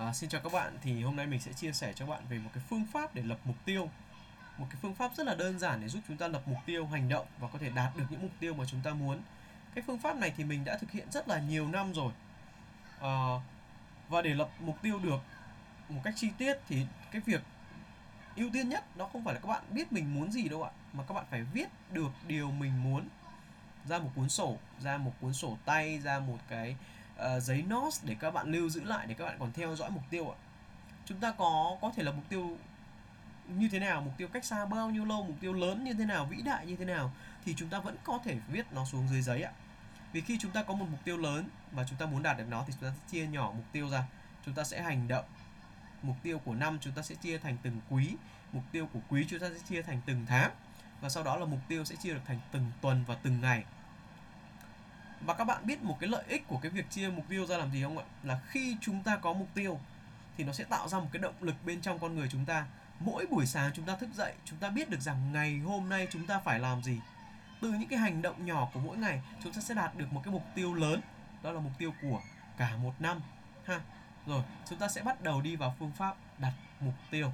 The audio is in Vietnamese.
À, xin chào các bạn, thì hôm nay mình sẽ chia sẻ cho bạn về một cái phương pháp để lập mục tiêu. Một cái phương pháp rất là đơn giản để giúp chúng ta lập mục tiêu, hành động và có thể đạt được những mục tiêu mà chúng ta muốn. Cái phương pháp này thì mình đã thực hiện rất là nhiều năm rồi. À, Và để lập mục tiêu được một cách chi tiết thì cái việc ưu tiên nhất đó không phải là các bạn biết mình muốn gì đâu ạ Mà các bạn phải viết được điều mình muốn. Ra một cuốn sổ, ra một cuốn sổ tay, ra một cái uh, giấy notes để các bạn lưu giữ lại để các bạn còn theo dõi mục tiêu ạ. Chúng ta có có thể là mục tiêu như thế nào mục tiêu cách xa bao nhiêu lâu mục tiêu lớn như thế nào vĩ đại như thế nào thì chúng ta vẫn có thể viết nó xuống dưới giấy ạ. Vì khi chúng ta có một mục tiêu lớn và chúng ta muốn đạt được nó thì chúng ta sẽ chia nhỏ mục tiêu ra. Chúng ta sẽ hành động. Mục tiêu của năm chúng ta sẽ chia thành từng quý mục tiêu của quý chúng ta sẽ chia thành từng tháng và sau đó là mục tiêu sẽ chia được thành từng tuần và từng ngày và các bạn biết một cái lợi ích của cái việc chia mục tiêu ra làm gì không ạ? Là khi chúng ta có mục tiêu thì nó sẽ tạo ra một cái động lực bên trong con người chúng ta. Mỗi buổi sáng chúng ta thức dậy, chúng ta biết được rằng ngày hôm nay chúng ta phải làm gì. Từ những cái hành động nhỏ của mỗi ngày, chúng ta sẽ đạt được một cái mục tiêu lớn, đó là mục tiêu của cả một năm ha. Rồi, chúng ta sẽ bắt đầu đi vào phương pháp đặt mục tiêu.